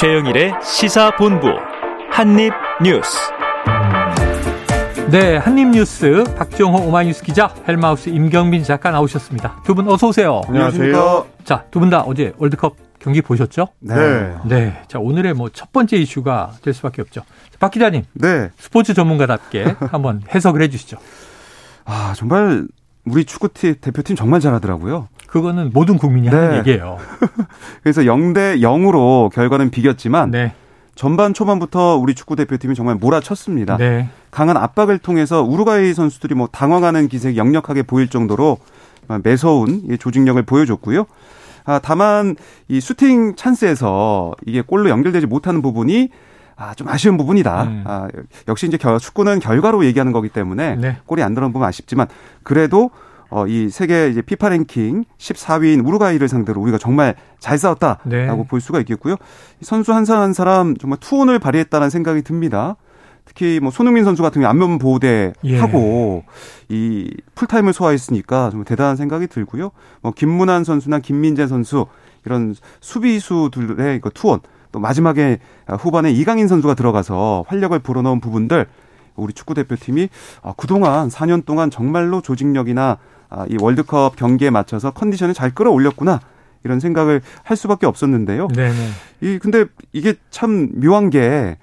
최영일의 시사본부 한입뉴스. 네, 한입뉴스 박정호 오마이뉴스 기자 헬마우스 임경민 작가 나오셨습니다. 두 분 어서 오세요. 안녕하세요. 자, 두 분 다 어제 월드컵 경기 보셨죠? 네. 네. 자, 오늘의 뭐 첫 번째 이슈가 될 수밖에 없죠. 박 기자님. 네. 스포츠 전문가답게 한번 해석을 해 주시죠. 아, 정말 우리 축구팀 대표팀 정말 잘하더라고요. 그거는 모든 국민이 네. 하는 얘기예요. 그래서 0대 0으로 결과는 비겼지만 네. 전반 초반부터 우리 축구 대표팀이 정말 몰아쳤습니다. 네. 강한 압박을 통해서 우루과이 선수들이 뭐 당황하는 기색이 역력하게 보일 정도로 매서운 이 조직력을 보여줬고요. 아, 다만 이 슈팅 찬스에서 이게 골로 연결되지 못하는 부분이 아, 좀 아쉬운 부분이다. 음. 아, 역시 이제 겨- 축구는 결과로 얘기하는 거기 때문에 네. 골이 안 들어온 부분 아쉽지만 그래도 어, 이 세계 이제 피파 랭킹 14위인 우루과이를 상대로 우리가 정말 잘 싸웠다라고 네. 볼 수가 있겠고요. 이 선수 한 사람 한 사람 정말 투혼을 발휘했다는 생각이 듭니다. 특히 뭐 손흥민 선수 같은 경우 안면 보호대 예. 하고 이 풀타임을 소화했으니까 정말 대단한 생각이 들고요. 뭐 김문환 선수나 김민재 선수 이런 수비수들의 이거 투혼 또 마지막에 후반에 이강인 선수가 들어가서 활력을 불어넣은 부분들 우리 축구 대표팀이 아, 그동안 4년 동안 정말로 조직력이나 아, 이 월드컵 경기에 맞춰서 컨디션을 잘 끌어올렸구나 이런 생각을 할 수밖에 없었는데요. 네, 네. 이 근데 이게 참 묘한 게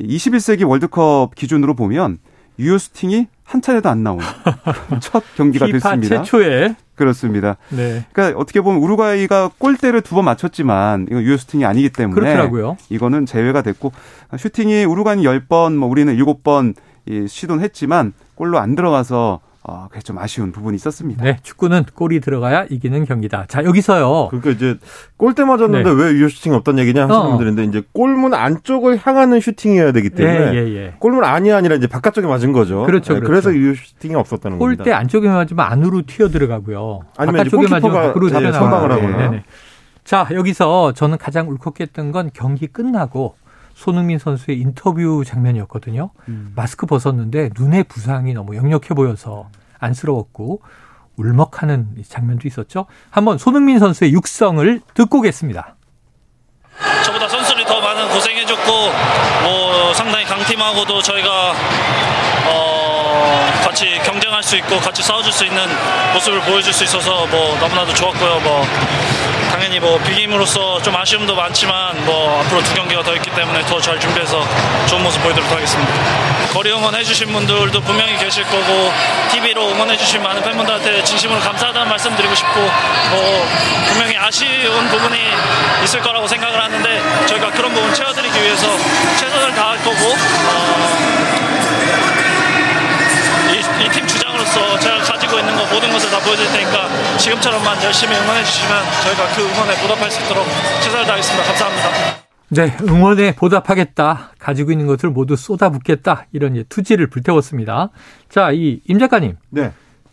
21세기 월드컵 기준으로 보면 유효스팅이 한 차례도 안 나온 첫 경기가 됐습니다. 최초의 그렇습니다. 네. 그러니까 어떻게 보면 우루과이가 골대를 두 번 맞췄지만 이거 유효스팅이 아니기 때문에 그렇더라고요. 이거는 제외가 됐고 슈팅이 우루과이는 10번 뭐 우리는 7번 이 시도는 했지만 골로 안 들어가서 어, 그게 좀 아쉬운 부분이 있었습니다. 네, 축구는 골이 들어가야 이기는 경기다. 자, 여기서요. 그러니까 이제 골대 맞았는데 네. 왜 유효 슈팅이 없단 얘기냐 하시는 어. 분들인데 이제 골문 안쪽을 향하는 슈팅이어야 되기 때문에 예, 예, 예. 골문 안이 아니라 이제 바깥쪽에 맞은 거죠. 그렇죠, 네, 그렇죠. 그래서 유효 슈팅이 없었다는 겁니다. 골대 안쪽에 맞으면 안으로 튀어 들어가고요. 아니면 바깥쪽에 맞으면 밖으로 네, 튀어나와요. 선방을 하거나. 네네. 자, 여기서 저는 가장 울컥했던 건 경기 끝나고 손흥민 선수의 인터뷰 장면이었거든요. 음. 마스크 벗었는데 눈의 부상이 너무 역력해 보여서 안쓰러웠고 울먹하는 이 장면도 있었죠. 한번 손흥민 선수의 육성을 듣고 오겠습니다. 저보다 선수들이 더 많은 고생해줬고 뭐 상당히 강팀하고도 저희가 어 같이 경쟁할 수 있고 같이 싸워줄 수 있는 모습을 보여줄 수 있어서 뭐 너무나도 좋았고요. 뭐 당연히 뭐 비김으로서 좀 아쉬움도 많지만 뭐 앞으로 두 경기가 더 있기 때문에 더 잘 준비해서 좋은 모습 보여드리도록 하겠습니다. 거리 응원해주신 분들도 분명히 계실 거고 TV로 응원해주신 많은 팬분들한테 진심으로 감사하다는 말씀드리고 싶고 뭐 분명히 아쉬운 부분이 있을 거라고 생각을 하는데 저희가 그런 부분 채워드리기 위해서 최선을 다할 거고 이팀 주장으로서 제가 가지고 있는 거 모든 것을 다 보여드릴 테니까 지금처럼만 열심히 응원해 주시면 저희가 그 응원에 보답할 수 있도록 최선을 다하겠습니다. 감사합니다. 네, 응원에 보답하겠다. 가지고 있는 것을 모두 쏟아붓겠다. 이런 투지를 불태웠습니다. 자, 이 임 작가님. 네.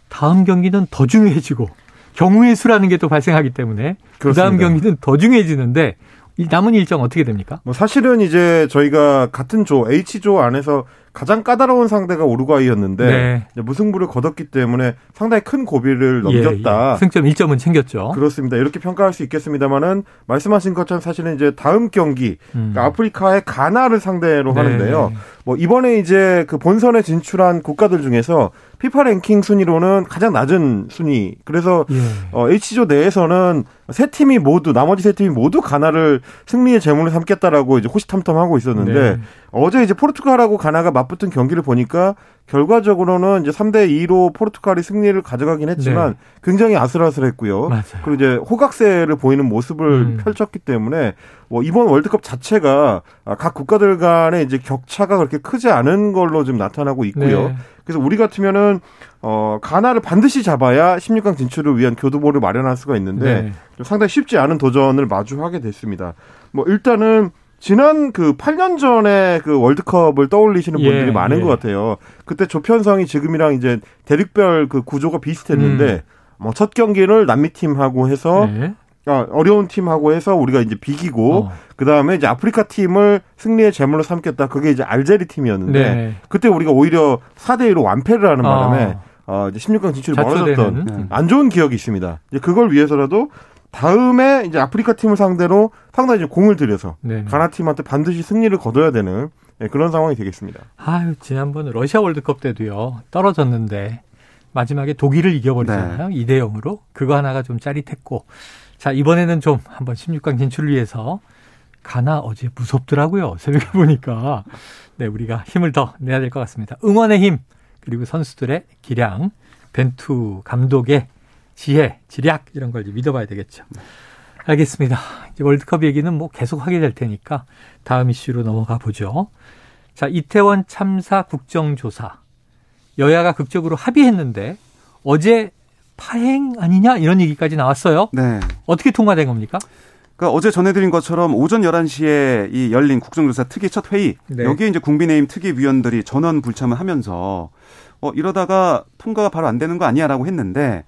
다음 경기는 더 중요해지고 경우의 수라는 게 또 발생하기 때문에 그 다음. 경기는 더 중요해지는데 이 남은 일정 어떻게 됩니까? 뭐 사실은 이제 저희가 같은 조 H조 안에서 가장 까다로운 상대가 우루과이였는데 네. 무승부를 거뒀기 때문에 상당히 큰 고비를 예, 넘겼다. 예. 승점 1점은 챙겼죠. 그렇습니다. 이렇게 평가할 수 있겠습니다만은 말씀하신 것처럼 사실은 이제 다음 경기 음. 그러니까 아프리카의 가나를 상대로 네. 하는데요. 뭐 이번에 이제 그 본선에 진출한 국가들 중에서 피파 랭킹 순위로는 가장 낮은 순위. 그래서 예. 어, H조 내에서는 세 팀이 모두 나머지 세 팀이 모두 가나를 승리의 제물로 삼겠다라고 이제 호시탐탐하고 있었는데 네. 어제 이제 포르투갈하고 가나가 맞붙은 경기를 보니까 결과적으로는 이제 3대 2로 포르투갈이 승리를 가져가긴 했지만 네. 굉장히 아슬아슬했고요. 맞아요. 그리고 이제 호각세를 보이는 모습을 음. 펼쳤기 때문에 뭐 이번 월드컵 자체가 아, 각 국가들 간의 이제 격차가 그렇게 크지 않은 걸로 좀 나타나고 있고요. 네. 그래서 우리 같으면은 어 가나를 반드시 잡아야 16강 진출을 위한 교두보를 마련할 수가 있는데 네. 좀 상당히 쉽지 않은 도전을 마주하게 됐습니다. 뭐 일단은 지난 그 8년 전에 그 월드컵을 떠올리시는 예, 분들이 많은 예. 것 같아요. 그때 조편성이 지금이랑 이제 대륙별 그 구조가 비슷했는데 뭐첫 경기를 남미 팀하고 해서 음. 네. 아, 어려운 팀하고 해서 우리가 이제 비기고 어. 그 다음에 이제 아프리카 팀을 승리의 제물로 삼겠다. 그게 이제 알제리 팀이었는데 네. 그때 우리가 오히려 4대 1로 완패를 하는 바람에 어. 어, 이제 16강 진출이 자초되는. 멀어졌던 음. 안 좋은 기억이 있습니다. 이제 그걸 위해서라도 다음에 이제 아프리카 팀을 상대로 상당히 이제 공을 들여서 네. 가나 팀한테 반드시 승리를 거둬야 되는 네, 그런 상황이 되겠습니다. 아유, 지난번 러시아 월드컵 때도요. 떨어졌는데 마지막에 독일을 이겨버리잖아요. 네. 2대 0으로. 그거 하나가 좀 짜릿했고. 자, 이번에는 좀 한번 16강 진출을 위해서 가나 어제 무섭더라고요. 새벽에 보니까. 네, 우리가 힘을 더 내야 될 것 같습니다. 응원의 힘, 그리고 선수들의 기량, 벤투 감독의 지혜, 지략 이런 걸 믿어봐야 되겠죠. 알겠습니다. 이제 월드컵 얘기는 뭐 계속 하게 될 테니까 다음 이슈로 넘어가 보죠. 자, 이태원 참사 국정조사. 여야가 극적으로 합의했는데 어제 파행 아니냐 이런 얘기까지 나왔어요. 네. 어떻게 통과된 겁니까? 그러니까 어제 전해드린 것처럼 오전 11시에 이 열린 국정조사 특위 첫 회의 네. 여기에 이제 국민의힘 특위위원들이 전원 불참을 하면서 어 이러다가 통과가 바로 안 되는 거 아니야라고 했는데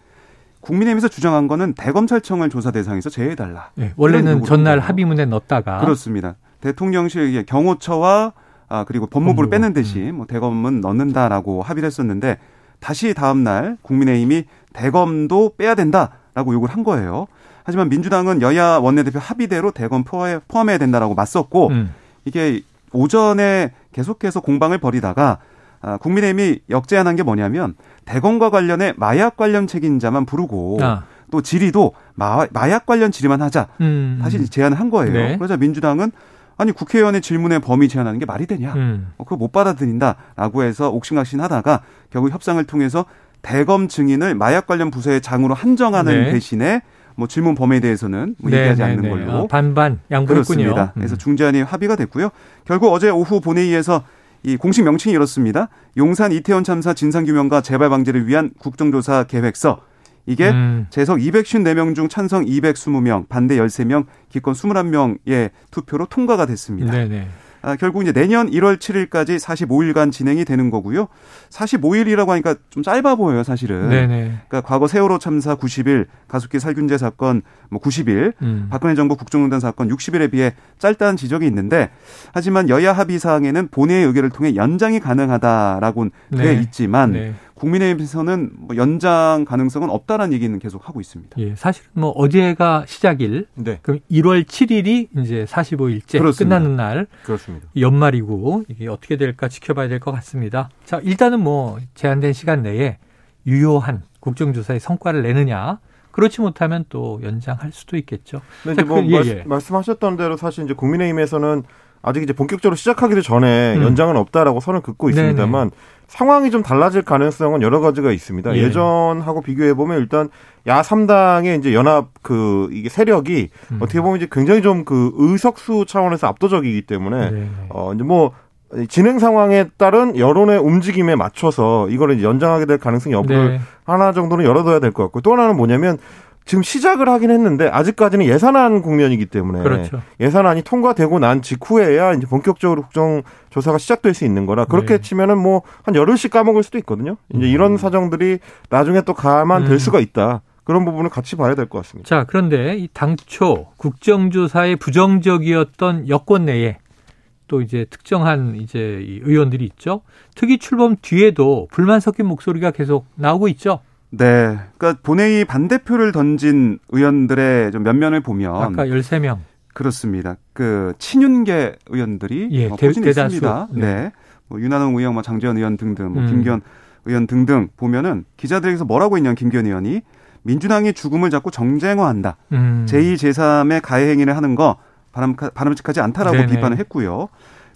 국민의힘에서 주장한 거는 대검찰청을 조사 대상에서 제외해달라. 네, 원래는 전날. 합의문에 넣었다가 그렇습니다. 대통령실 경호처와 아 그리고 법무부를 법무부. 빼는 대신 뭐 대검은 넣는다라고 합의를 했었는데 다시 다음 날 국민의힘이 대검도 빼야 된다라고 요구를 한 거예요. 하지만 민주당은 여야 원내대표 합의대로 대검 포함해- 포함해야 된다라고 맞섰고 음, 이게 오전에 계속해서 공방을 벌이다가 아, 국민의힘이 역제안한 게 뭐냐면 대검과 관련해 마약 관련 책임자만 부르고 아, 또 질의도 마, 마약 관련 질의만 하자 음, 다시 제안을 한 거예요. 네. 그러자 민주당은 아니 국회의원의 질문의 범위 제한하는 게 말이 되냐? 음, 어, 그거 못 받아들인다라고 해서 옥신각신하다가 결국 협상을 통해서 대검 증인을 마약 관련 부서의 장으로 한정하는 네. 대신에 뭐 질문 범위에 대해서는 뭐 네, 얘기하지 네, 않는 네. 걸로 아, 반반 양보했군요. 그렇습니다. 음. 그래서 중재안이 합의가 됐고요. 결국 어제 오후 본회의에서 이 공식 명칭이 이렇습니다. 용산 이태원 참사 진상규명과 재발 방지를 위한 국정조사 계획서. 이게 음. 재석 254명 중 찬성 220명, 반대 13명, 기권 21명의 투표로 통과가 됐습니다. 네네. 아, 결국 이제 내년 1월 7일까지 45일간 진행이 되는 거고요. 45일이라고 하니까 좀 짧아 보여요, 사실은. 네네. 그러니까 과거 세월호 참사 90일, 가습기 살균제 사건 뭐 90일, 음. 박근혜 정부 국정농단 사건 60일에 비해 짧다는 지적이 있는데 하지만 여야 합의 사항에는 본회의 의결을 통해 연장이 가능하다라고는 네. 돼 있지만 네. 국민의힘에서는 뭐 연장 가능성은 없다라는 얘기는 계속 하고 있습니다. 예, 사실은 뭐 어제가 시작일, 네, 그럼 1월 7일이 이제 45일째 그렇습니다. 끝나는 날 그렇습니다. 연말이고 이게 어떻게 될까 지켜봐야 될 것 같습니다. 자, 일단은 뭐 제한된 시간 내에 유효한 국정조사의 성과를 내느냐. 그렇지 못하면 또 연장할 수도 있겠죠. 근데 이제 자, 뭐 그, 예, 말, 예. 말씀 하셨던 대로 사실 이제 국민의힘에서는 아직 이제 본격적으로 시작하기도 전에 음. 연장은 없다라고 선을 긋고 네네. 있습니다만 상황이 좀 달라질 가능성은 여러 가지가 있습니다. 예. 예. 전하고 비교해 보면 일단 야 3당의 이제 연합 그 이게 세력이 음. 어떻게 보면 이제 굉장히 좀 그 의석수 차원에서 압도적이기 때문에 네. 어 이제 뭐 진행 상황에 따른 여론의 움직임에 맞춰서 이거를 이제 연장하게 될 가능성이 여부를 네. 하나 정도는 열어둬야 될 것 같고 또 하나는 뭐냐면 지금 시작을 하긴 했는데 아직까지는 예산안 국면이기 때문에 그렇죠. 예산안이 통과되고 난 직후에야 이제 본격적으로 국정 조사가 시작될 수 있는 거라 그렇게 네. 치면은 뭐 한 열흘씩 까먹을 수도 있거든요. 이제 이런 사정들이 나중에 또 감안될 음. 수가 있다. 그런 부분을 같이 봐야 될 것 같습니다. 자, 그런데 이 당초 국정조사에 부정적이었던 여권 내에 또 이제 특정한 이제 이 의원들이 있죠. 특위 출범 뒤에도 불만 섞인 목소리가 계속 나오고 있죠. 네. 그러니까 본회의 반대표를 던진 의원들의 좀 면면을 보면 아까 13명. 그렇습니다. 그 친윤계 의원들이 예, 어, 대-. 있습니다. 네. 네. 뭐 윤한홍 의원, 뭐 장재현 의원 등등, 뭐 음. 김기현 의원 등등 보면은 기자들에게서 뭐라고 했냐면 김기현 의원이 민주당이 죽음을 자꾸 정쟁화한다. 음. 제2, 제3의 가해 행위를 하는 거 바람, 바람직하지 않다라고 네네. 비판을 했고요.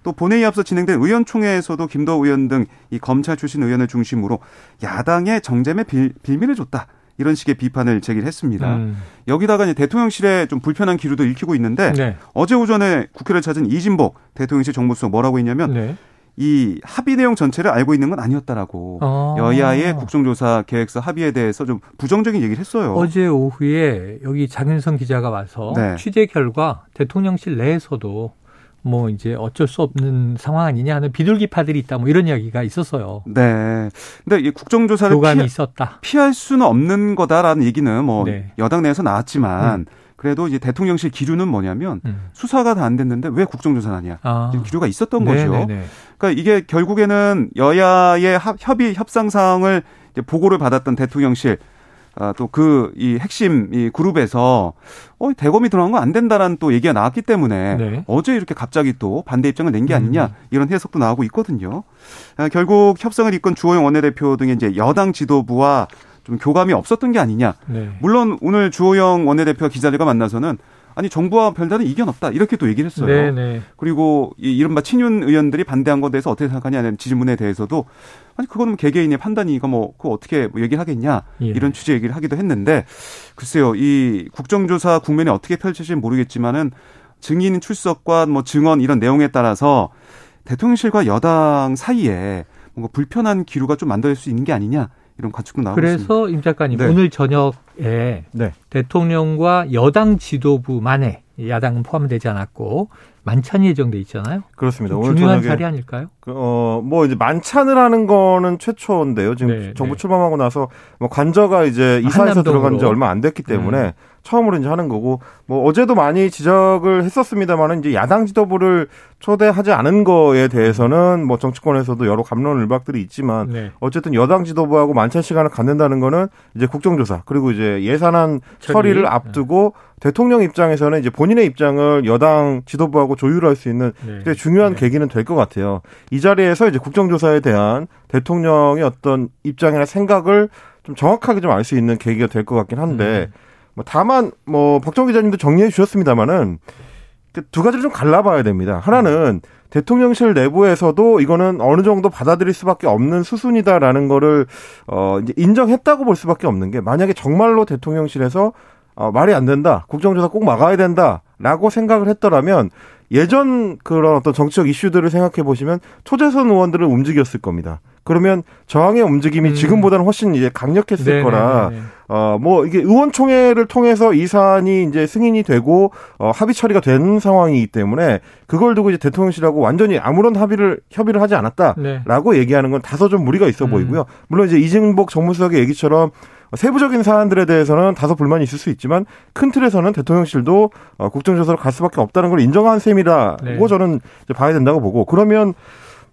또 본회의 앞서 진행된 의원총회에서도 김도 의원 등 이 검찰 출신 의원을 중심으로 야당의 정쟁에 빌, 빌미를 줬다. 이런 식의 비판을 제기를 했습니다. 음. 여기다가 이제 대통령실에 좀 불편한 기류도 읽히고 있는데 네. 어제 오전에 국회를 찾은 이진복 대통령실 정무수석 뭐라고 했냐면 네. 이 합의 내용 전체를 알고 있는 건 아니었다라고 어. 여야의 국정조사 계획서 합의에 대해서 좀 부정적인 얘기를 했어요. 어제 오후에 여기 장윤성 기자가 와서 네. 취재 결과 대통령실 내에서도 뭐 이제 어쩔 수 없는 상황 아니냐 하는 비둘기파들이 있다 뭐 이런 이야기가 있었어요. 네. 근데 이 국정조사를 교감이 피하, 있었다. 피할 수는 없는 거다라는 얘기는 뭐 네. 여당 내에서 나왔지만 그래도 이제 대통령실 기류는 뭐냐면 음. 수사가 다 안 됐는데 왜 국정조사를 하냐. 아. 기류가 있었던 거죠. 네네네. 그러니까 이게 결국에는 여야의 합- 협의 협상 사항을 보고를 받았던 대통령실 아, 또 그 이 핵심 이 그룹에서 어 대검이 들어간 건 안 된다라는 또 얘기가 나왔기 때문에 네. 어제 이렇게 갑자기 또 반대 입장을 낸게 음. 아니냐 이런 해석도 나오고 있거든요. 아, 결국 협상을 이끈 주호영 원내대표 등의 이제 여당 지도부와 좀 교감이 없었던 게 아니냐. 네. 물론 오늘 주호영 원내대표가 기자들과 만나서는 아니 정부와 별다른 이견 없다 이렇게 또 얘기를 했어요. 네, 네. 그리고 이 이른바 친윤 의원들이 반대한 것에 대해서 어떻게 생각하냐는 지질문에 대해서도 아니 그거는 개개인의 판단이니까 뭐 그거 어떻게 뭐 얘기를 하겠냐 예. 이런 취지 얘기를 하기도 했는데 글쎄요 이 국정조사 국면이 어떻게 펼쳐질지 모르겠지만은 증인 출석과 뭐 증언 이런 내용에 따라서 대통령실과 여당 사이에 뭔가 불편한 기류가 좀 만들어질 수 있는 게 아니냐 이런 관측도 나오고 있습니다. 그래서 임 작가님 네. 오늘 저녁에 네. 대통령과 여당 지도부만에 야당은 포함되지 않았고 만찬이 예정돼 있잖아요. 그렇습니다. 좀 오늘 중요한 자리 아닐까요? 그, 어, 뭐 이제 만찬을 하는 거는 최초인데요. 지금 네, 정부 네. 출범하고 나서 뭐 관저가 이제 이사해서 한남동으로. 들어간 지 얼마 안 됐기 때문에 음. 처음으로 이제 하는 거고 뭐 어제도 많이 지적을 했었습니다만은 이제 야당 지도부를 초대하지 않은 거에 대해서는 뭐 정치권에서도 여러 감론 을박들이 있지만 네. 어쨌든 여당 지도부하고 만찬 시간을 갖는다는 거는 이제 국정조사 그리고 이제 예산안 처리. 처리를 앞두고 대통령 입장에서는 이제 본인의 입장을 여당 지도부하고 조율할 수 있는 네. 되게 중요한 네. 계기는 될 것 같아요. 이 자리에서 이제 국정조사에 대한 대통령의 어떤 입장이나 생각을 좀 정확하게 좀 알 수 있는 계기가 될 것 같긴 한데, 뭐 다만 뭐 박정 기자님도 정리해 주셨습니다만은 그두 가지를 좀 갈라봐야 됩니다. 하나는 대통령실 내부에서도 이거는 어느 정도 받아들일 수밖에 없는 수순이다라는 거를 어 이제 인정했다고 볼 수밖에 없는 게 만약에 정말로 대통령실에서 어, 말이 안 된다. 국정조사 꼭 막아야 된다라고 생각을 했더라면 예전 그런 어떤 정치적 이슈들을 생각해 보시면 초재선 의원들을 움직였을 겁니다. 그러면 저항의 움직임이 음. 지금보다는 훨씬 이제 강력했을 네, 거라 네. 어, 뭐, 이게 의원총회를 통해서 이 사안이 이제 승인이 되고, 어, 합의 처리가 된 상황이기 때문에, 그걸 두고 이제 대통령실하고 완전히 아무런 합의를, 협의를 하지 않았다. 네. 라고 얘기하는 건 다소 좀 무리가 있어 음. 보이고요. 물론 이제 이진복 정무수석의 얘기처럼 세부적인 사안들에 대해서는 다소 불만이 있을 수 있지만 큰 틀에서는 대통령실도 어, 국정조사로 갈 수밖에 없다는 걸 인정한 셈이라고 네. 저는 이제 봐야 된다고 보고 그러면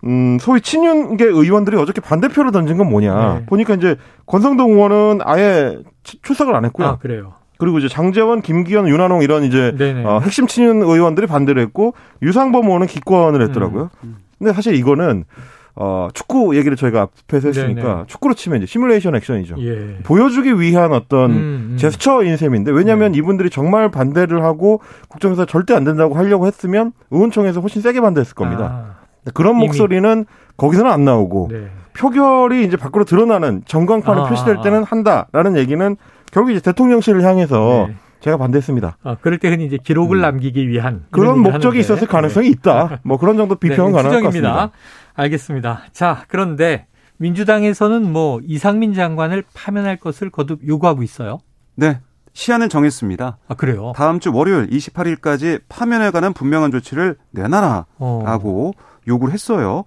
음, 소위 친윤계 의원들이 어저께 반대표를 던진 건 뭐냐. 네. 보니까 이제 권성동 의원은 아예 치- 출석을 안 했고요. 아 그래요. 그리고 이제 장재원, 김기현, 윤한홍 이런 이제 네네. 어, 핵심 친윤 의원들이 반대를 했고 유상범 의원은 기권을 했더라고요. 음. 근데 사실 이거는 어, 축구 얘기를 저희가 앞에서 했으니까 네네. 축구로 치면 이제 시뮬레이션 액션이죠. 예. 보여주기 위한 어떤 음, 음. 제스처인 셈인데 왜냐하면 네. 이분들이 정말 반대를 하고 국정조사 절대 안 된다고 하려고 했으면 의원총회에서 훨씬 세게 반대했을 겁니다. 아, 그런 이미. 목소리는 거기서는 안 나오고 네. 표결이 이제 밖으로 드러나는 전광판에 아, 표시될 아, 때는 한다라는 얘기는 결국 이제 대통령실을 향해서 네. 제가 반대했습니다. 아, 그럴 때 흔히 이제 기록을 남기기 위한 음. 그런 목적이. 있었을 가능성이 있다. 뭐 그런 정도 비평은 네, 가능할 것 추정입니다. 같습니다. 알겠습니다. 자, 그런데 민주당에서는 뭐 이상민 장관을 파면할 것을 거듭 요구하고 있어요. 네. 시한을 정했습니다. 아, 그래요? 다음 주 월요일 28일까지 파면에 관한 분명한 조치를 내놔라라고 어. 요구를 했어요.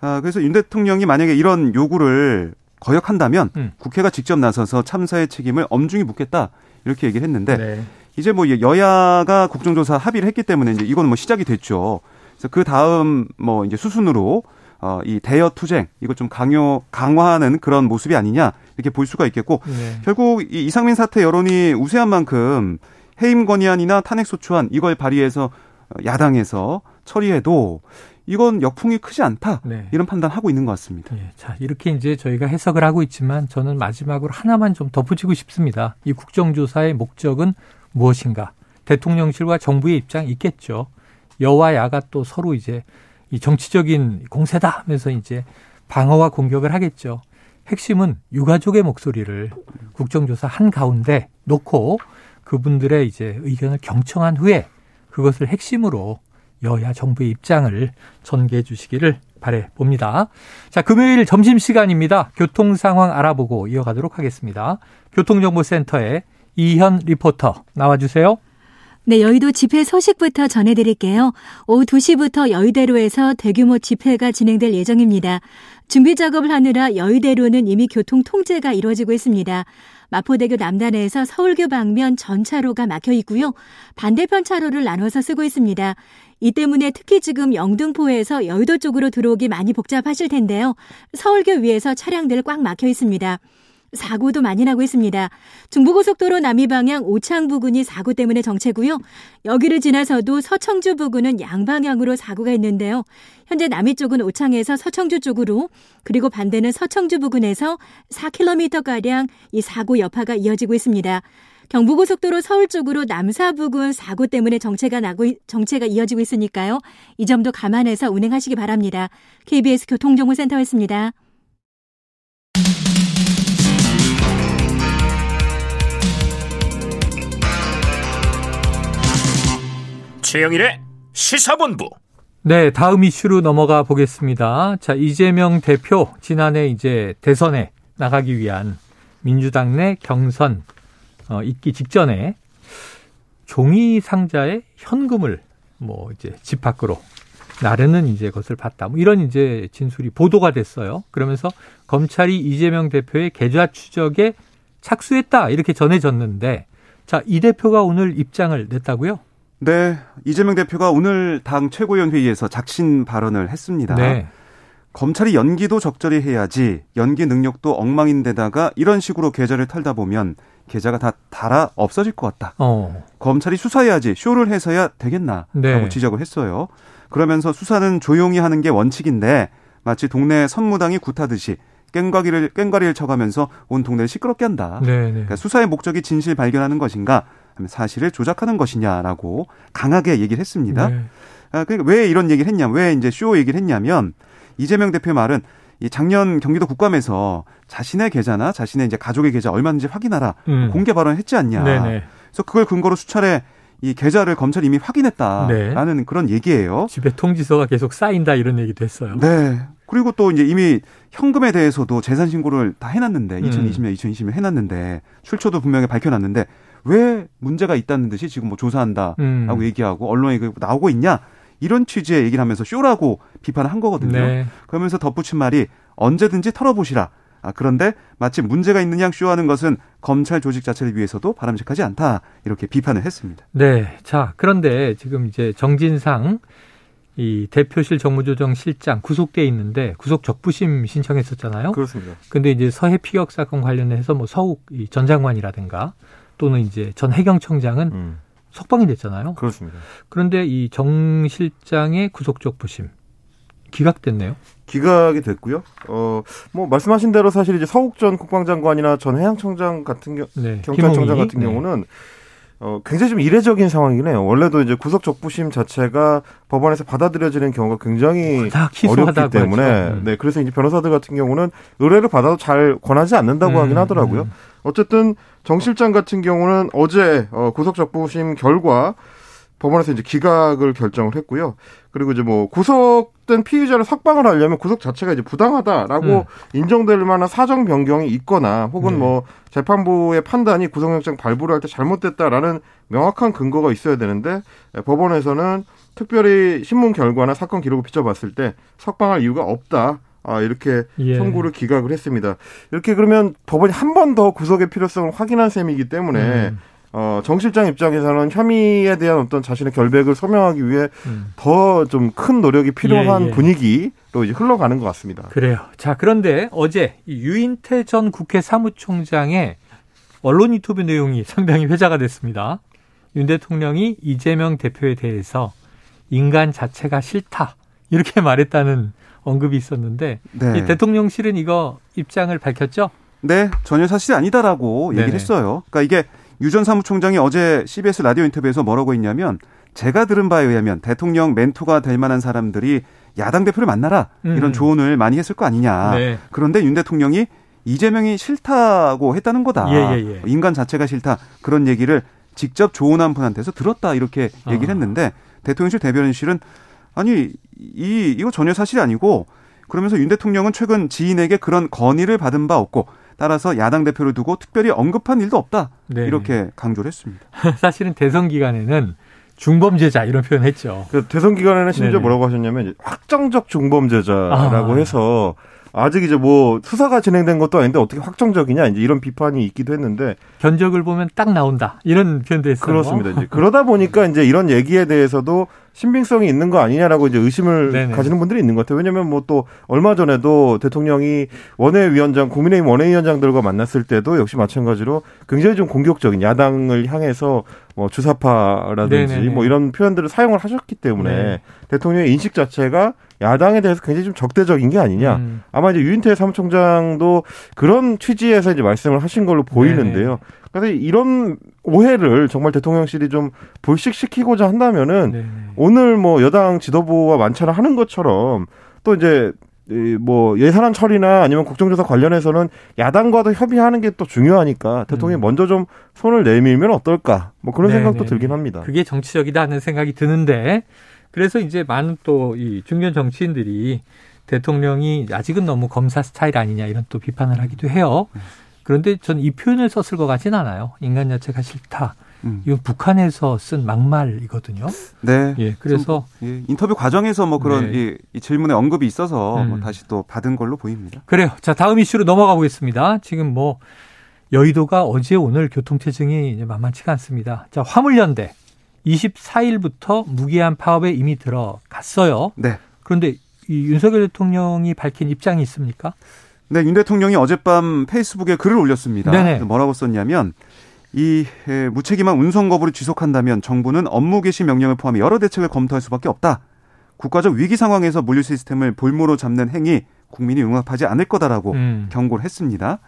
아, 그래서 윤 대통령이 만약에 이런 요구를 거역한다면 음. 국회가 직접 나서서 참사의 책임을 엄중히 묻겠다 이렇게 얘기를 했는데 네. 이제 뭐 여야가 국정조사 합의를 했기 때문에 이제 이건 뭐 시작이 됐죠. 그래서 그 다음 뭐 이제 수순으로 어, 이 대여 투쟁 이거 좀 강요 강화하는 그런 모습이 아니냐 이렇게 볼 수가 있겠고 네. 결국 이 이상민 사태 여론이 우세한 만큼 해임 건의안이나 탄핵 소추안 이걸 발의해서 야당에서 처리해도 이건 역풍이 크지 않다 네. 이런 판단하고 있는 것 같습니다. 예, 자, 이렇게 이제 저희가 해석을 하고 있지만 저는 마지막으로 하나만 좀 덧붙이고 싶습니다. 이 국정조사의 목적은 무엇인가? 대통령실과 정부의 입장 있겠죠. 여와 야가 또 서로 이제 이 정치적인 공세다 하면서 이제 방어와 공격을 하겠죠. 핵심은 유가족의 목소리를 국정조사 한 가운데 놓고 그분들의 이제 의견을 경청한 후에 그것을 핵심으로 여야 정부의 입장을 전개해 주시기를 바래 봅니다. 자, 금요일 점심 시간입니다. 교통 상황 알아보고 이어가도록 하겠습니다. 교통정보센터의 이현 리포터 나와 주세요. 네, 여의도 집회 소식부터 전해드릴게요. 오후 2시부터 여의대로에서 대규모 집회가 진행될 예정입니다. 준비 작업을 하느라 여의대로는 이미 교통 통제가 이루어지고 있습니다. 마포대교 남단에서 서울교 방면 전 차로가 막혀 있고요. 반대편 차로를 나눠서 쓰고 있습니다. 이 때문에 특히 지금 영등포에서 여의도 쪽으로 들어오기 많이 복잡하실 텐데요. 서울교 위에서 차량들 꽉 막혀 있습니다. 사고도 많이 나고 있습니다. 중부고속도로 남이 방향 오창 부근이 사고 때문에 정체고요. 여기를 지나서도 서청주 부근은 양방향으로 사고가 있는데요. 현재 남이 쪽은 오창에서 서청주 쪽으로 그리고 반대는 서청주 부근에서 4km가량 이 사고 여파가 이어지고 있습니다. 경부고속도로 서울 쪽으로 남사 부근 사고 때문에 정체가 나고 정체가 이어지고 있으니까요. 이 점도 감안해서 운행하시기 바랍니다. KBS 교통정보센터였습니다. 최영일의 시사본부. 네, 다음 이슈로 넘어가 보겠습니다. 자, 이재명 대표 지난해 이제 대선에 나가기 위한 민주당 내 경선 어, 있기 직전에 종이 상자에 현금을 뭐 이제 집 밖으로 나르는 이제 것을 봤다. 뭐 이런 이제 진술이 보도가 됐어요. 그러면서 검찰이 이재명 대표의 계좌 추적에 착수했다 이렇게 전해졌는데 자, 이 대표가 오늘 입장을 냈다고요? 네, 이재명 대표가 오늘 당 최고위원 회의에서 작신 발언을 했습니다. 네. 검찰이 연기도 적절히 해야지 연기 능력도 엉망인데다가 이런 식으로 계좌를 털다 보면 계좌가 다 달아 없어질 것 같다. 어. 검찰이 수사해야지 쇼를 해서야 되겠나 네. 지적을 했어요. 그러면서 수사는 조용히 하는 게 원칙인데 마치 동네 선무당이 굿하듯이 깽과기를 깽과리를 쳐가면서 온 동네를 시끄럽게 한다. 네, 네. 그러니까 수사의 목적이 진실 발견하는 것인가, 사실을 조작하는 것이냐라고 강하게 얘기를 했습니다. 네. 아, 그러니까 왜 이런 얘기를 했냐, 왜 이제 쇼 얘기를 했냐면 이재명 대표의 말은 이 작년 경기도 국감에서 자신의 계좌나 자신의 이제 가족의 계좌 얼마든지 확인하라 음. 공개 발언을 했지 않냐. 네, 네. 그래서 그걸 근거로 수차례 이 계좌를 검찰이 이미 확인했다라는 그런 얘기예요. 집에 통지서가 계속 쌓인다 이런 얘기도 했어요. 네. 그리고 또 이제 이미 현금에 대해서도 재산 신고를 다 해놨는데 음. 2020년, 2020년 해놨는데 출처도 분명히 밝혀놨는데 왜 문제가 있다는 듯이 지금 뭐 조사한다라고 음. 얘기하고 언론에 그 나오고 있냐 이런 취지의 얘기를 하면서 쇼라고 비판을 한 거거든요. 네. 그러면서 덧붙인 말이 언제든지 털어보시라. 아, 그런데 마치 문제가 있는 양 쇼하는 것은 검찰 조직 자체를 위해서도 바람직하지 않다. 이렇게 비판을 했습니다. 네. 자, 그런데 지금 이제 정진상 이 대표실 정무조정실장 구속돼 있는데 구속 적부심 신청했었잖아요. 그렇습니다. 근데 이제 서해 피격 사건 관련해서 뭐 서욱 이전 장관이라든가 또는 이제 전 해경청장은 음, 석방이 됐잖아요. 그렇습니다. 그런데 이 정 실장의 구속 적 부심 기각됐네요. 기각이 됐고요. 어, 뭐 말씀하신 대로 사실 이제 서욱 전 국방장관이나 전 해양청장 같은 경우 네. 경찰청장. 같은 네. 경우는 어, 굉장히 좀 이례적인 상황이긴 해요. 원래도 이제 구속 적부심 자체가 법원에서 받아들여지는 경우가 굉장히 다 어렵기 때문에 하죠. 음. 네 그래서 이제 변호사들 같은 경우는 의뢰를 받아도 잘 권하지 않는다고 음, 하긴 하더라고요. 음. 어쨌든 정 실장 같은 경우는 어제 어, 구속 적부심 결과 법원에서 이제 기각을 결정을 했고요. 그리고 이제 뭐 구속된 피의자를 석방을 하려면 구속 자체가 이제 부당하다라고 음. 인정될 만한 사정 변경이 있거나 혹은 네. 뭐 재판부의 판단이 구속영장 발부를 할 때 잘못됐다라는 명확한 근거가 있어야 되는데 예, 법원에서는 특별히 신문 결과나 사건 기록을 비춰봤을 때 석방할 이유가 없다. 아, 이렇게 예. 선고를 기각을 했습니다. 이렇게 그러면 법원이 한 번 더 구속의 필요성을 확인한 셈이기 때문에 음. 어, 정 실장 입장에서는 혐의에 대한 어떤 자신의 결백을 소명하기 위해 음. 더좀 큰 노력이 필요한 예, 예. 분위기로 이제 흘러가는 것 같습니다. 그래요. 자, 그런데 어제 이 유인태 전 국회 사무총장의 언론 인터뷰 내용이 상당히 회자가 됐습니다. 윤 대통령이 이재명 대표에 대해서 인간 자체가 싫다. 이렇게 말했다는 언급이 있었는데 네. 이 대통령실은 이거 입장을 밝혔죠? 네, 전혀 사실이 아니다라고 네네. 얘기를 했어요. 그러니까 이게 유 전 사무총장이 어제 CBS 라디오 인터뷰에서 뭐라고 했냐면 제가 들은 바에 의하면 대통령 멘토가 될 만한 사람들이 야당 대표를 만나라 음. 이런 조언을 많이 했을 거 아니냐. 네. 그런데 윤 대통령이 이재명이 싫다고 했다는 거다. 예, 예, 예. 인간 자체가 싫다. 그런 얘기를 직접 조언한 분한테서 들었다 이렇게 얘기를 아. 했는데 대통령실 대변인실은 아니 이 이거 전혀 사실이 아니고 그러면서 윤 대통령은 최근 지인에게 그런 건의를 받은 바 없고 따라서 야당 대표를 두고 특별히 언급한 일도 없다 네. 이렇게 강조를 했습니다. 사실은 대선 기간에는 중범죄자 이런 표현했죠. 그 대선 기간에는 심지어 네네. 뭐라고 하셨냐면 확정적 중범죄자라고 아. 해서 아직 이제 뭐 수사가 진행된 것도 아닌데 어떻게 확정적이냐 이제 이런 비판이 있기도 했는데 견적을 보면 딱 나온다. 이런 표현도 했어요. 그렇습니다. 이제 그러다 보니까 이제 이런 얘기에 대해서도 신빙성이 있는 거 아니냐라고 이제 의심을 네네. 가지는 분들이 있는 것 같아요. 왜냐하면 뭐 또 얼마 전에도 대통령이 원외위원장 국민의힘 원외위원장들과 만났을 때도 역시 마찬가지로 굉장히 좀 공격적인 야당을 향해서 뭐 주사파라든지 네네네. 뭐 이런 표현들을 사용을 하셨기 때문에 네. 대통령의 인식 자체가 야당에 대해서 굉장히 좀 적대적인 게 아니냐. 음. 아마 이제 유인태 사무총장도 그런 취지에서 이제 말씀을 하신 걸로 보이는데요. 그래서 이런 오해를 정말 대통령실이 좀 불식시키고자 한다면은 네네. 오늘 뭐 여당 지도부와 만찬을 하는 것처럼 또 이제 이뭐 예산안 처리나 아니면 국정조사 관련해서는 야당과도 협의하는 게 또 중요하니까 대통령이 음. 먼저 좀 손을 내밀면 어떨까 뭐 그런 네, 생각도 네, 들긴 네. 합니다. 그게 정치적이다 하는 생각이 드는데 그래서 이제 많은 또 이 중견 정치인들이 대통령이 아직은 너무 검사 스타일 아니냐 이런 또 비판을 하기도 해요. 그런데 전 이 표현을 썼을 것 같진 않아요. 인간 자체가 싫다. 음. 이건 북한에서 쓴 막말이거든요. 네. 예, 그래서 예, 인터뷰 과정에서 뭐 그런 네. 이, 이 질문에 언급이 있어서 음. 뭐 다시 또 받은 걸로 보입니다. 그래요. 자, 다음 이슈로 넘어가 보겠습니다. 지금 뭐 여의도가 어제 오늘 교통체증이 만만치가 않습니다. 자, 화물연대 24일부터 무기한 파업에 이미 들어갔어요. 네. 그런데 이 윤석열 대통령이 밝힌 입장이 있습니까? 네, 윤 대통령이 어젯밤 페이스북에 글을 올렸습니다. 네네. 뭐라고 썼냐면 이 에, 무책임한 운송 거부를 지속한다면 정부는 업무 개시 명령을 포함해 여러 대책을 검토할 수밖에 없다. 국가적 위기 상황에서 물류 시스템을 볼모로 잡는 행위 국민이 용납하지 않을 거다라고 음. 경고를 했습니다.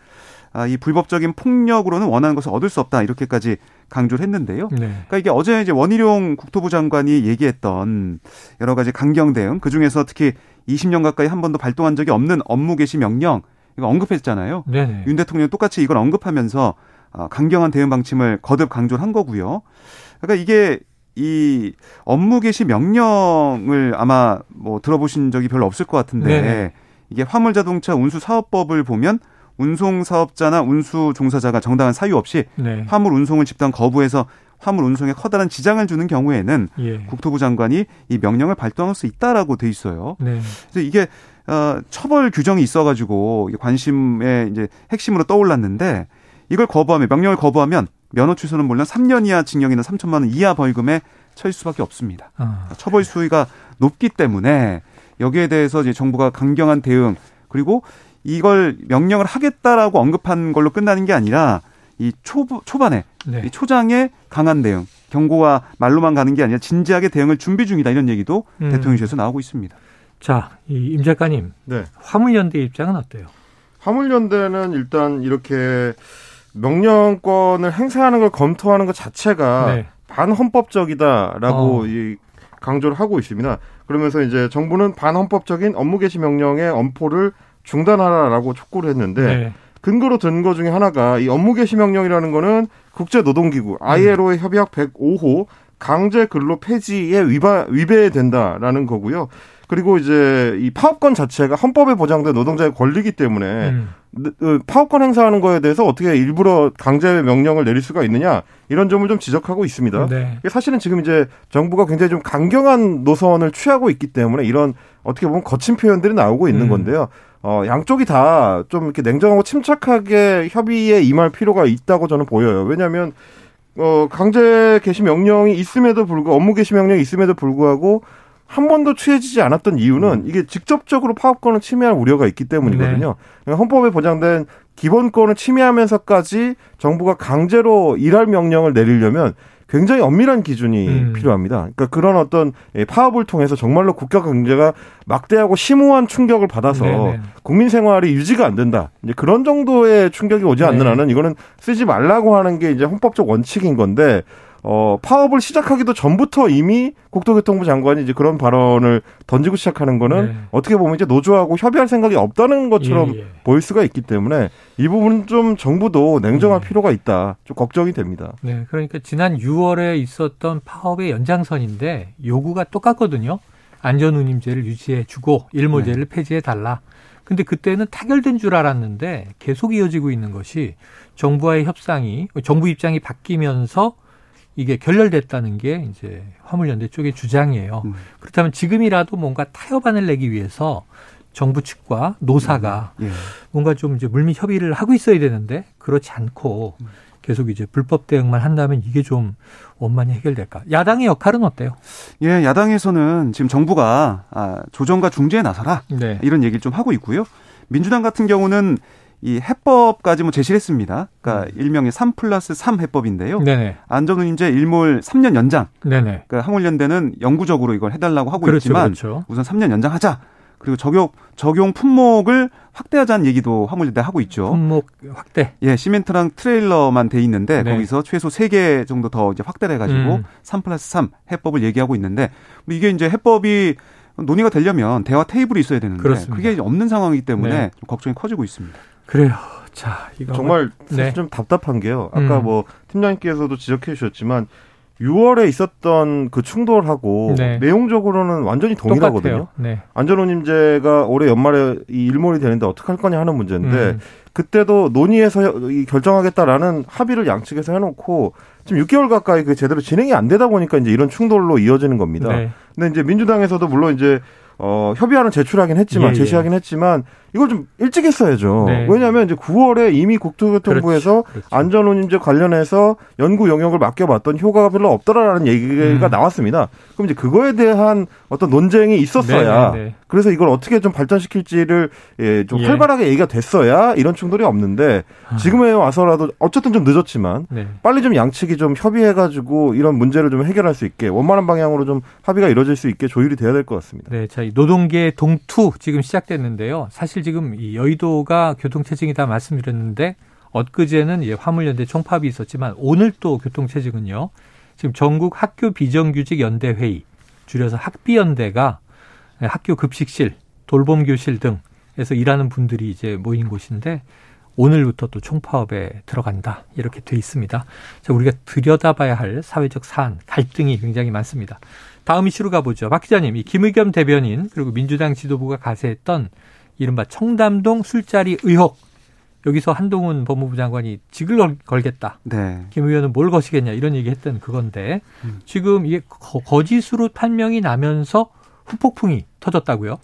아, 이 불법적인 폭력으로는 원하는 것을 얻을 수 없다 이렇게까지 강조를 했는데요. 네. 그러니까 이게 어제 이제 원희룡 국토부 장관이 얘기했던 여러 가지 강경 대응, 그 중에서 특히 20년 가까이 한 번도 발동한 적이 없는 업무 개시 명령 이거 언급했잖아요. 네네. 윤 대통령 이 똑같이 이걸 언급하면서 어, 강경한 대응 방침을 거듭 강조를 한 거고요. 그러니까 이게 이 업무 개시 명령을 아마 뭐 들어보신 적이 별로 없을 것 같은데 네네. 이게 화물 자동차 운수 사업법을 보면 운송 사업자나 운수 종사자가 정당한 사유 없이 네. 화물 운송을 집단 거부해서 화물 운송에 커다란 지장을 주는 경우에는 예. 국토부 장관이 이 명령을 발동할 수 있다라고 돼 있어요. 네. 그래서 이게 어 처벌 규정이 있어가지고 관심의 이제 핵심으로 떠올랐는데 이걸 거부하면 명령을 거부하면 면허 취소는 물론 3년 이하 징역이나 3천만 원 이하 벌금에 처할 수밖에 없습니다. 아, 처벌 수위가 높기 때문에 여기에 대해서 이제 정부가 강경한 대응 그리고 이걸 명령을 하겠다라고 언급한 걸로 끝나는 게 아니라 이 초, 초반에 네. 이 초장에 강한 대응, 경고와 말로만 가는 게 아니라 진지하게 대응을 준비 중이다 이런 얘기도 음. 대통령실에서 나오고 있습니다. 자, 이임 작가님 네. 화물연대 입장은 어때요? 화물연대는 일단 이렇게 명령권을 행사하는 걸 검토하는 것 자체가 네. 반헌법적이다라고 어. 이 강조를 하고 있습니다. 그러면서 이제 정부는 반헌법적인 업무 개시 명령의 엄포를 중단하라라고 촉구를 했는데 네. 근거로 든 거 중에 하나가 이 업무 개시 명령이라는 거는 국제 노동기구 음. ILO의 협약 105호 강제 근로 폐지에 위반 위배된다라는 거고요. 그리고 이제 이 파업권 자체가 헌법에 보장된 노동자의 권리이기 때문에 음. 어, 파업권 행사하는 거에 대해서 어떻게 일부러 강제 명령을 내릴 수가 있느냐 이런 점을 좀 지적하고 있습니다. 네. 사실은 지금 이제 정부가 굉장히 좀 강경한 노선을 취하고 있기 때문에 이런 어떻게 보면 거친 표현들이 나오고 있는 음. 건데요. 어, 양쪽이 다 좀 이렇게 냉정하고 침착하게 협의에 임할 필요가 있다고 저는 보여요. 왜냐하면 어, 강제 개시 명령이 있음에도 불구하고 업무 개시 명령이 있음에도 불구하고 한 번도 취해지지 않았던 이유는 이게 직접적으로 파업권을 침해할 우려가 있기 때문이거든요. 그러니까 헌법에 보장된 기본권을 침해하면서까지 정부가 강제로 일할 명령을 내리려면 굉장히 엄밀한 기준이 음. 필요합니다. 그러니까 그런 어떤 예, 파업을 통해서 정말로 국가 경제가 막대하고 심오한 충격을 받아서 네네. 국민 생활이 유지가 안 된다. 이제 그런 정도의 충격이 오지 않는 네. 한은 이거는 쓰지 말라고 하는 게 이제 헌법적 원칙인 건데 어, 파업을 시작하기도 전부터 이미 국토교통부 장관이 이제 그런 발언을 던지고 시작하는 거는 네. 어떻게 보면 이제 노조하고 협의할 생각이 없다는 것처럼 예, 예. 보일 수가 있기 때문에 이 부분은 좀 정부도 냉정할 네. 필요가 있다. 좀 걱정이 됩니다. 네, 그러니까 지난 6월에 있었던 파업의 연장선인데 요구가 똑같거든요. 안전운임제를 유지해주고 일몰제를 폐지해달라. 근데 그때는 타결된 줄 알았는데 계속 이어지고 있는 것이 정부와의 협상이 정부 입장이 바뀌면서 이게 결렬됐다는 게 이제 화물연대 쪽의 주장이에요. 음. 그렇다면 지금이라도 뭔가 타협안을 내기 위해서 정부 측과 노사가 예. 뭔가 좀 이제 물밑 협의를 하고 있어야 되는데 그렇지 않고 계속 이제 불법 대응만 한다면 이게 좀 원만히 해결될까? 야당의 역할은 어때요? 예, 야당에서는 지금 정부가 아, 조정과 중재에 나서라 네. 이런 얘기를 좀 하고 있고요. 민주당 같은 경우는 이 해법까지 뭐 제시를 했습니다. 그러니까 일명의 3 플러스 3 해법인데요. 음. 네네. 안전운임제 일몰 3년 연장. 네네. 그러니까 항울연대는 영구적으로 이걸 해달라고 하고 그렇죠, 있지만 그렇죠. 우선 3년 연장하자. 그리고 적용 적용 품목을 확대하자는 얘기도 화물연대 하고 있죠. 품목 확대. 예, 시멘트랑 트레일러만 돼 있는데 네. 거기서 최소 3개 정도 더 이제 확대를 해가지고 음. 3 플러스 3 해법을 얘기하고 있는데 뭐 이게 이제 해법이 논의가 되려면 대화 테이블이 있어야 되는데 그렇습니다. 그게 없는 상황이기 때문에 네. 좀 걱정이 커지고 있습니다. 그래요. 자, 이거 정말 사실 네. 좀 답답한 게요. 아까 음. 뭐 팀장님께서도 지적해 주셨지만 6월에 있었던 그 충돌하고 네. 내용적으로는 완전히 동일하거든요. 네. 안전운임제가 올해 연말에 이 일몰이 되는데 어떻게 할 거냐 하는 문제인데 음. 그때도 논의해서 이 결정하겠다라는 합의를 양측에서 해놓고 지금 6개월 가까이 그 제대로 진행이 안 되다 보니까 이제 이런 충돌로 이어지는 겁니다. 네. 근데 이제 민주당에서도 물론 이제 어, 협의안을 제출하긴 했지만 예, 예. 제시하긴 했지만 이걸 좀 일찍 했어야죠. 네. 왜냐하면 이제 9월에 이미 국토교통부에서. 안전운임제 관련해서 연구 영역을 맡겨봤던 효과가 별로 없더라라는 얘기가 음. 나왔습니다. 그럼 이제 그거에 대한 어떤 논쟁이 있었어야 네, 네, 네. 그래서 이걸 어떻게 좀 발전시킬지를 예, 좀 예. 활발하게 얘기가 됐어야 이런 충돌이 없는데 지금에 와서라도 어쨌든 좀 늦었지만 네. 빨리 좀 양측이 좀 협의해가지고 이런 문제를 좀 해결할 수 있게 원만한 방향으로 좀 합의가 이루어질 수 있게 조율이 돼야 될 것 같습니다. 네, 자, 이 노동계 동투 지금 시작됐는데요. 사실 지금 이 여의도가 교통체증이다 말씀드렸는데 엊그제는 예, 화물연대 총파업이 있었지만 오늘 또 교통체증은요. 지금 전국 학교 비정규직 연대 회의 줄여서 학비 연대가 예, 학교 급식실, 돌봄 교실 등에서 일하는 분들이 이제 모인 곳인데 오늘부터 또 총파업에 들어간다 이렇게 돼 있습니다. 자, 우리가 들여다봐야 할 사회적 사안, 갈등이 굉장히 많습니다. 다음 이슈로 가보죠. 박 기자님, 이 김의겸 대변인 그리고 민주당 지도부가 가세했던 이른바 청담동 술자리 의혹 여기서 한동훈 법무부 장관이 직을 걸- 걸겠다. 네. 김 의원은 뭘 거시겠냐 이런 얘기했던 그건데 지금 이게 거- 거짓으로 판명이 나면서 후폭풍이 터졌다고요?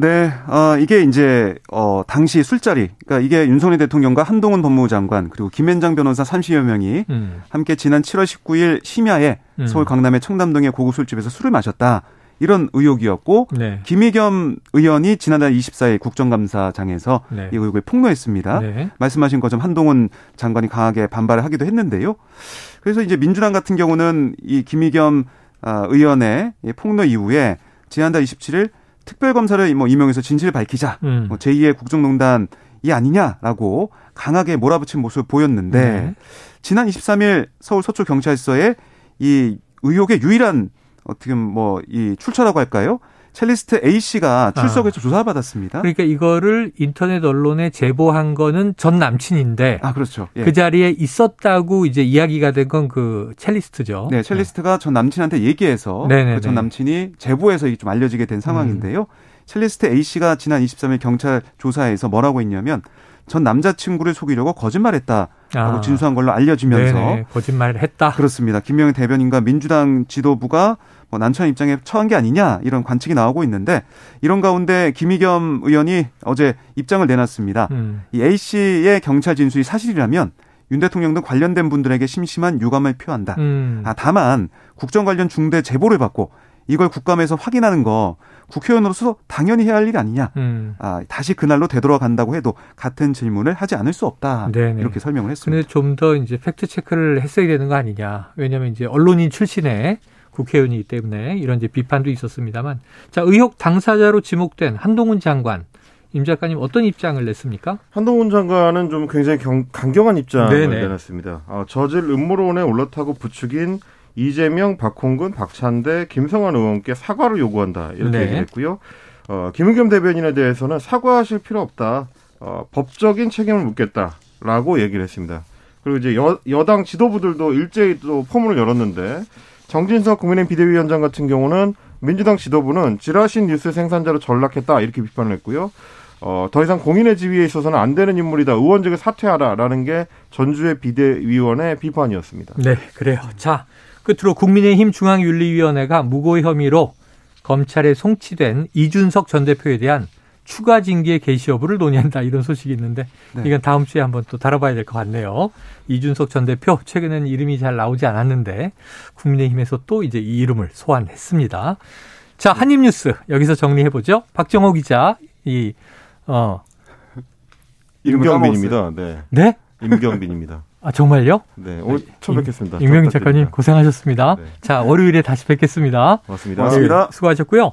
네, 어, 이게 이제, 어, 당시 술자리, 그러니까 이게 윤석열 대통령과 한동훈 법무부 장관, 그리고 김현장 변호사 30여 명이 음. 함께 지난 7월 19일 심야에 음. 서울 강남의 청담동의 고급 술집에서 술을 마셨다. 이런 의혹이었고, 네. 김의겸 의원이 지난달 24일 국정감사장에서 네. 이 의혹을 폭로했습니다. 네. 말씀하신 것처럼 한동훈 장관이 강하게 반발을 하기도 했는데요. 그래서 이제 민주당 같은 경우는 이 김의겸 아, 의원의 이 폭로 이후에 지난달 27일 특별검사를 뭐 임명해서 진실을 밝히자. 음. 뭐 제2의 국정농단이 아니냐라고 강하게 몰아붙인 모습을 보였는데 네. 지난 23일 서울 서초 경찰서에 이 의혹의 유일한 어떻게 뭐 이 출처라고 할까요? 첼리스트 A 씨가 출석해서 조사를 받았습니다. 아. 그러니까 이거를 인터넷 언론에 제보한 거는 전 남친인데 아 그렇죠. 예. 그 자리에 있었다고 이제 이야기가 된 건 그 첼리스트죠. 네, 첼리스트가 전 남친한테 얘기해서. 음. 그전 남친이 제보해서 이게 좀 알려지게 된 상황인데요. 첼리스트 A 씨가 지난 23일 경찰 조사에서 뭐라고 했냐면 전 남자친구를 속이려고 거짓말했다라고 아. 진술한 걸로 알려지면서 네네, 거짓말을 했다. 그렇습니다. 김명희 대변인과 민주당 지도부가 뭐 난처한 입장에 처한 게 아니냐 이런 관측이 나오고 있는데 이런 가운데 김의겸 의원이 어제 입장을 내놨습니다. 음. 이 A 씨의 경찰 진술이 사실이라면 윤 대통령 등 관련된 분들에게 심심한 유감을 표한다. 음. 아, 다만 국정 관련 중대 제보를 받고 이걸 국감에서 확인하는 거 국회의원으로서 당연히 해야 할일 아니냐. 음. 아, 다시 그날로 되돌아간다고 해도 같은 질문을 하지 않을 수 없다. 네네. 이렇게 설명을 근데 했습니다. 좀더 이제 팩트 체크를 했어야 되는 거 아니냐. 왜냐하면 이제 언론인 출신의 국회의원이기 때문에 이런 이제 비판도 있었습니다만. 자, 의혹 당사자로 지목된 한동훈 장관. 임 작가님 어떤 입장을 냈습니까? 한동훈 장관은 좀 굉장히 경- 강경한 입장을 네네. 내놨습니다. 어, 저질 음모론에 올라타고 부추긴 이재명, 박홍근, 박찬대, 김성환 의원께 사과를 요구한다 이렇게 네. 얘기했고요. 어, 김은겸 대변인에 대해서는 사과하실 필요 없다. 어, 법적인 책임을 묻겠다라고 얘기를 했습니다. 그리고 이제 여, 여당 지도부들도 일제히 또 포문을 열었는데 정진석 국민의힘 비대위원장 같은 경우는 민주당 지도부는 지라신 뉴스 생산자로 전락했다 이렇게 비판을 했고요. 어, 더 이상 공인의 지위에 있어서는 안 되는 인물이다. 의원직을 사퇴하라라는 게 전주의 비대위원의 비판이었습니다. 네, 그래요. 자, 끝으로 국민의힘 중앙윤리위원회가 무고의 혐의로 검찰에 송치된 이준석 전 대표에 대한 추가 징계 개시 여부를 논의한다 이런 소식이 있는데 네. 이건 다음 주에 한번 또 다뤄봐야 될 것 같네요. 이준석 전 대표 최근에는 이름이 잘 나오지 않았는데 국민의힘에서 또 이제 이 이름을 소환했습니다. 자 한입뉴스 여기서 정리해 보죠. 박정호 기자 이 어. 이름을 임경빈입니다. 네. 네? 임경빈입니다. 아 정말요? 네. 오늘 처음 뵙겠습니다. 임명희 잘 작가님. 고생하셨습니다. 네. 자 월요일에 다시 뵙겠습니다. 고맙습니다. 고맙습니다. 네, 수고하셨고요.